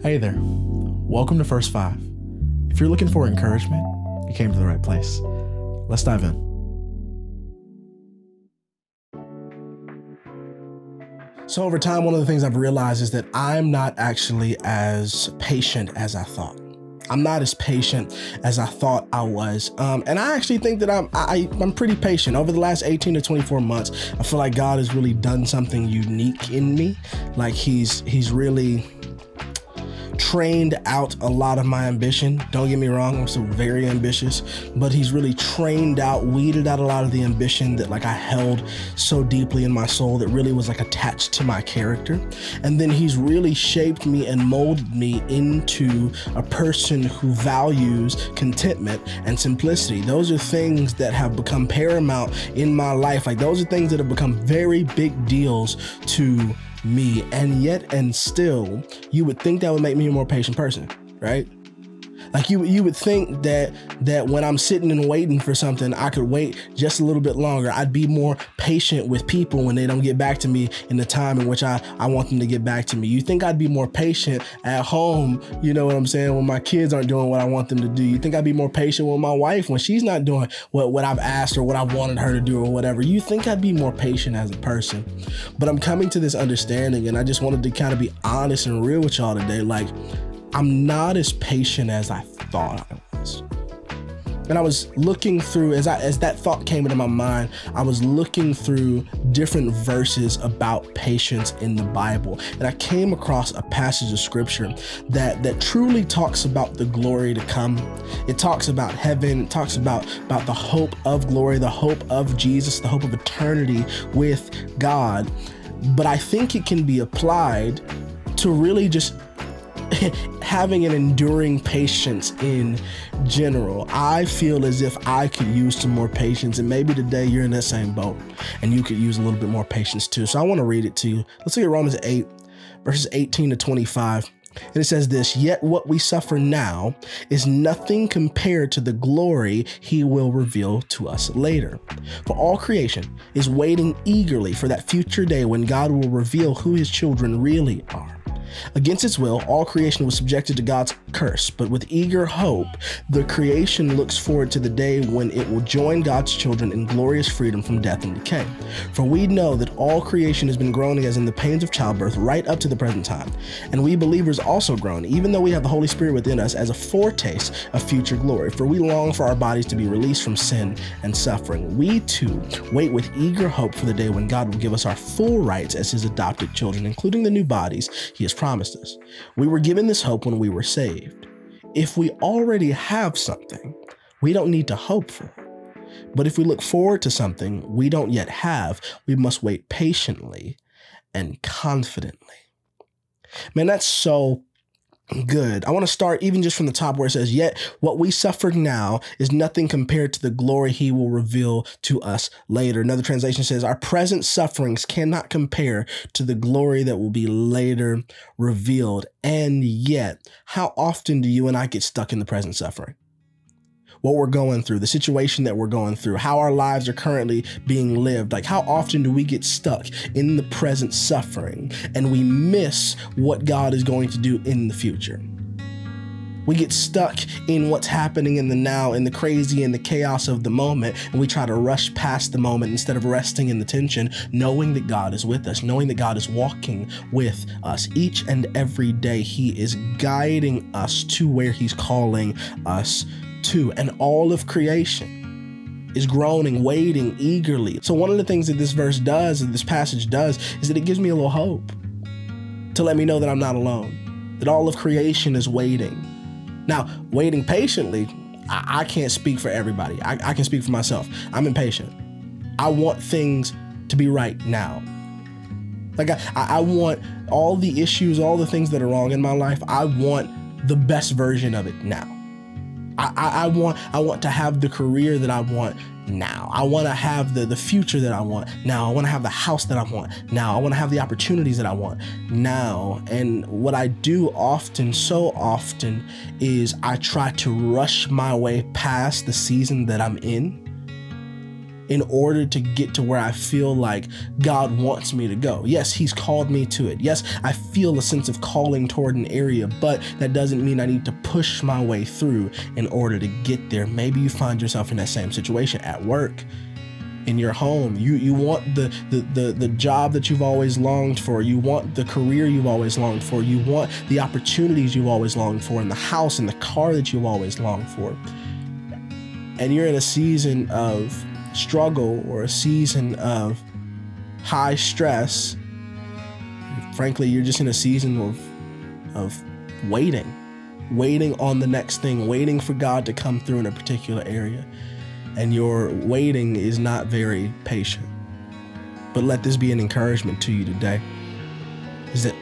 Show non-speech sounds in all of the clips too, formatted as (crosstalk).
Hey there. Welcome to First Five. If you're looking for encouragement, you came to the right place. Let's dive in. So, over time, one of the things I've realized is that I'm not actually as patient as I thought. I'm not as patient as I thought I was. Um, and I actually think that I'm I, I'm pretty patient. Over the last 18 to 24 months, I feel like God has really done something unique in me. Like he's he's really trained out a lot of my ambition. Don't get me wrong, I'm still very ambitious, but he's really trained out, weeded out a lot of the ambition that like I held so deeply in my soul that really was like attached to my character. And then he's really shaped me and molded me into a person who values contentment and simplicity. Those are things that have become paramount in my life. Like those are things that have become very big deals to me. And yet, and still, you would think that would make me a more patient person, right? Like you, you would think that that when I'm sitting and waiting for something, I could wait just a little bit longer. I'd be more patient with people when they don't get back to me in the time in which I, I want them to get back to me. You think I'd be more patient at home, you know what I'm saying, when my kids aren't doing what I want them to do. You think I'd be more patient with my wife when she's not doing what, what I've asked or what I wanted her to do or whatever. You think I'd be more patient as a person. But I'm coming to this understanding and I just wanted to kind of be honest and real with y'all today. Like, I'm not as patient as I thought I was. And I was looking through as I as that thought came into my mind, I was looking through different verses about patience in the Bible. And I came across a passage of scripture that that truly talks about the glory to come. It talks about heaven, it talks about about the hope of glory, the hope of Jesus, the hope of eternity with God. But I think it can be applied to really just (coughs) having an enduring patience in general. I feel as if I could use some more patience, and maybe today you're in that same boat and you could use a little bit more patience too. So I want to read it to you. Let's look at Romans 8, verses 18 to 25. And it says this Yet what we suffer now is nothing compared to the glory he will reveal to us later. For all creation is waiting eagerly for that future day when God will reveal who his children really are. Against its will, all creation was subjected to God's curse, but with eager hope, the creation looks forward to the day when it will join God's children in glorious freedom from death and decay. For we know that all creation has been groaning as in the pains of childbirth right up to the present time. And we believers also groan, even though we have the Holy Spirit within us as a foretaste of future glory. For we long for our bodies to be released from sin and suffering. We too wait with eager hope for the day when God will give us our full rights as his adopted children, including the new bodies he has promised us. We were given this hope when we were saved. If we already have something, we don't need to hope for it. But if we look forward to something we don't yet have, we must wait patiently and confidently. Man, that's so good. I want to start even just from the top where it says, Yet what we suffer now is nothing compared to the glory he will reveal to us later. Another translation says, Our present sufferings cannot compare to the glory that will be later revealed. And yet, how often do you and I get stuck in the present suffering? What we're going through, the situation that we're going through, how our lives are currently being lived. Like, how often do we get stuck in the present suffering and we miss what God is going to do in the future? We get stuck in what's happening in the now, in the crazy and the chaos of the moment, and we try to rush past the moment instead of resting in the tension, knowing that God is with us, knowing that God is walking with us each and every day. He is guiding us to where He's calling us and all of creation is groaning, waiting eagerly. So, one of the things that this verse does, and this passage does, is that it gives me a little hope to let me know that I'm not alone, that all of creation is waiting. Now, waiting patiently, I, I can't speak for everybody. I, I can speak for myself. I'm impatient. I want things to be right now. Like, I, I want all the issues, all the things that are wrong in my life, I want the best version of it now. I, I, want I want to have the career that I want now. I want to have the the future that I want now. I want to have the house that I want now. I want to have the opportunities that I want now. And what I do often, so often, is I try to rush my way past the season that I'm in in order to get to where I feel like God wants me to go. Yes, He's called me to it. Yes, I feel a sense of calling toward an area, but that doesn't mean I need to push my way through in order to get there. Maybe you find yourself in that same situation at work in your home. You you want the, the the the job that you've always longed for. You want the career you've always longed for. You want the opportunities you've always longed for, and the house and the car that you've always longed for. And you're in a season of struggle or a season of high stress. Frankly, you're just in a season of of waiting, waiting on the next thing, waiting for God to come through in a particular area and your waiting is not very patient. But let this be an encouragement to you today is that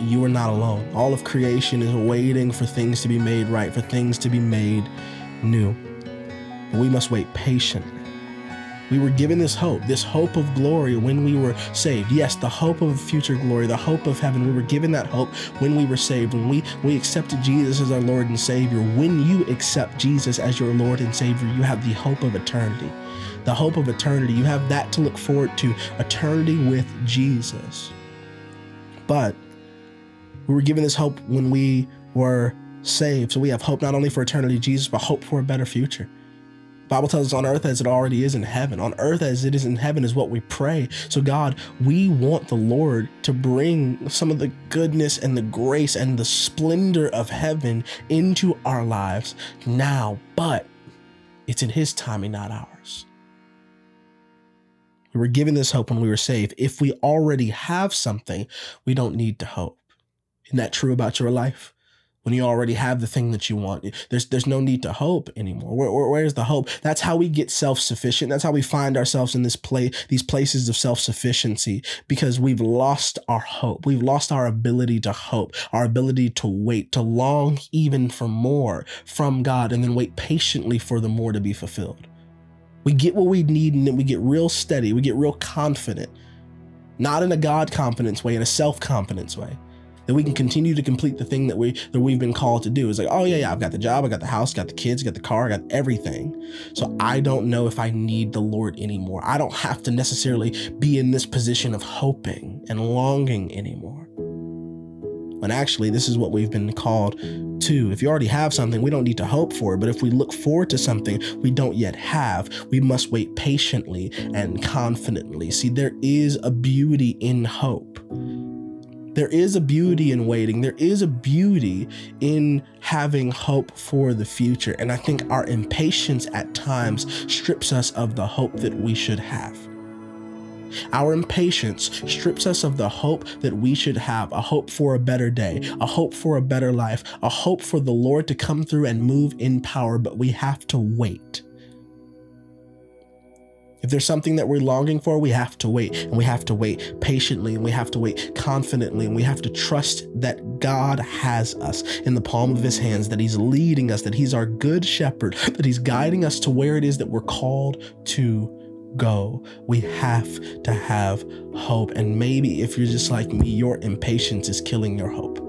you are not alone. All of creation is waiting for things to be made right, for things to be made new. But we must wait patiently we were given this hope, this hope of glory when we were saved. Yes, the hope of future glory, the hope of heaven. We were given that hope when we were saved, when we, we accepted Jesus as our Lord and Savior. When you accept Jesus as your Lord and Savior, you have the hope of eternity. The hope of eternity. You have that to look forward to eternity with Jesus. But we were given this hope when we were saved. So we have hope not only for eternity, Jesus, but hope for a better future. Bible tells us on earth as it already is in heaven. On earth as it is in heaven is what we pray. So God, we want the Lord to bring some of the goodness and the grace and the splendor of heaven into our lives now, but it's in his timing, not ours. We were given this hope when we were saved. If we already have something, we don't need to hope. Isn't that true about your life? When you already have the thing that you want. There's there's no need to hope anymore. Where, where, where's the hope? That's how we get self sufficient. That's how we find ourselves in this play these places of self sufficiency because we've lost our hope. We've lost our ability to hope, our ability to wait, to long even for more from God, and then wait patiently for the more to be fulfilled. We get what we need, and then we get real steady. We get real confident, not in a God confidence way, in a self confidence way that we can continue to complete the thing that we that we've been called to do. It's like, oh yeah, yeah, I've got the job, I got the house, got the kids, got the car, I got everything. So I don't know if I need the Lord anymore. I don't have to necessarily be in this position of hoping and longing anymore. When actually, this is what we've been called to. If you already have something, we don't need to hope for it. But if we look forward to something we don't yet have, we must wait patiently and confidently. See, there is a beauty in hope. There is a beauty in waiting. There is a beauty in having hope for the future. And I think our impatience at times strips us of the hope that we should have. Our impatience strips us of the hope that we should have a hope for a better day, a hope for a better life, a hope for the Lord to come through and move in power, but we have to wait. If there's something that we're longing for, we have to wait and we have to wait patiently and we have to wait confidently and we have to trust that God has us in the palm of his hands, that he's leading us, that he's our good shepherd, that he's guiding us to where it is that we're called to go. We have to have hope. And maybe if you're just like me, your impatience is killing your hope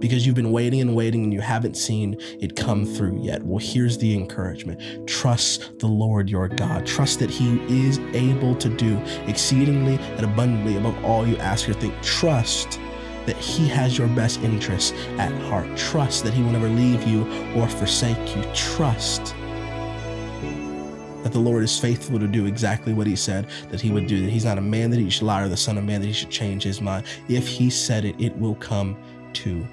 because you've been waiting and waiting and you haven't seen it come through yet. Well, here's the encouragement trust the Lord your God. Trust that He is able to do exceedingly and abundantly above all you ask or think. Trust that He has your best interests at heart. Trust that He will never leave you or forsake you. Trust that the Lord is faithful to do exactly what he said that he would do, that he's not a man that he should lie or the son of man that he should change his mind. If he said it, it will come to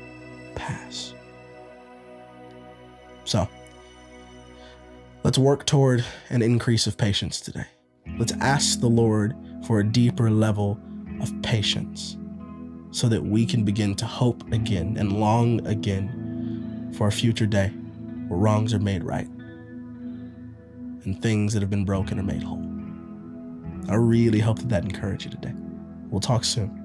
pass. So, let's work toward an increase of patience today. Let's ask the Lord for a deeper level of patience so that we can begin to hope again and long again for a future day where wrongs are made right and things that have been broken are made whole. I really hope that that encouraged you today. We'll talk soon.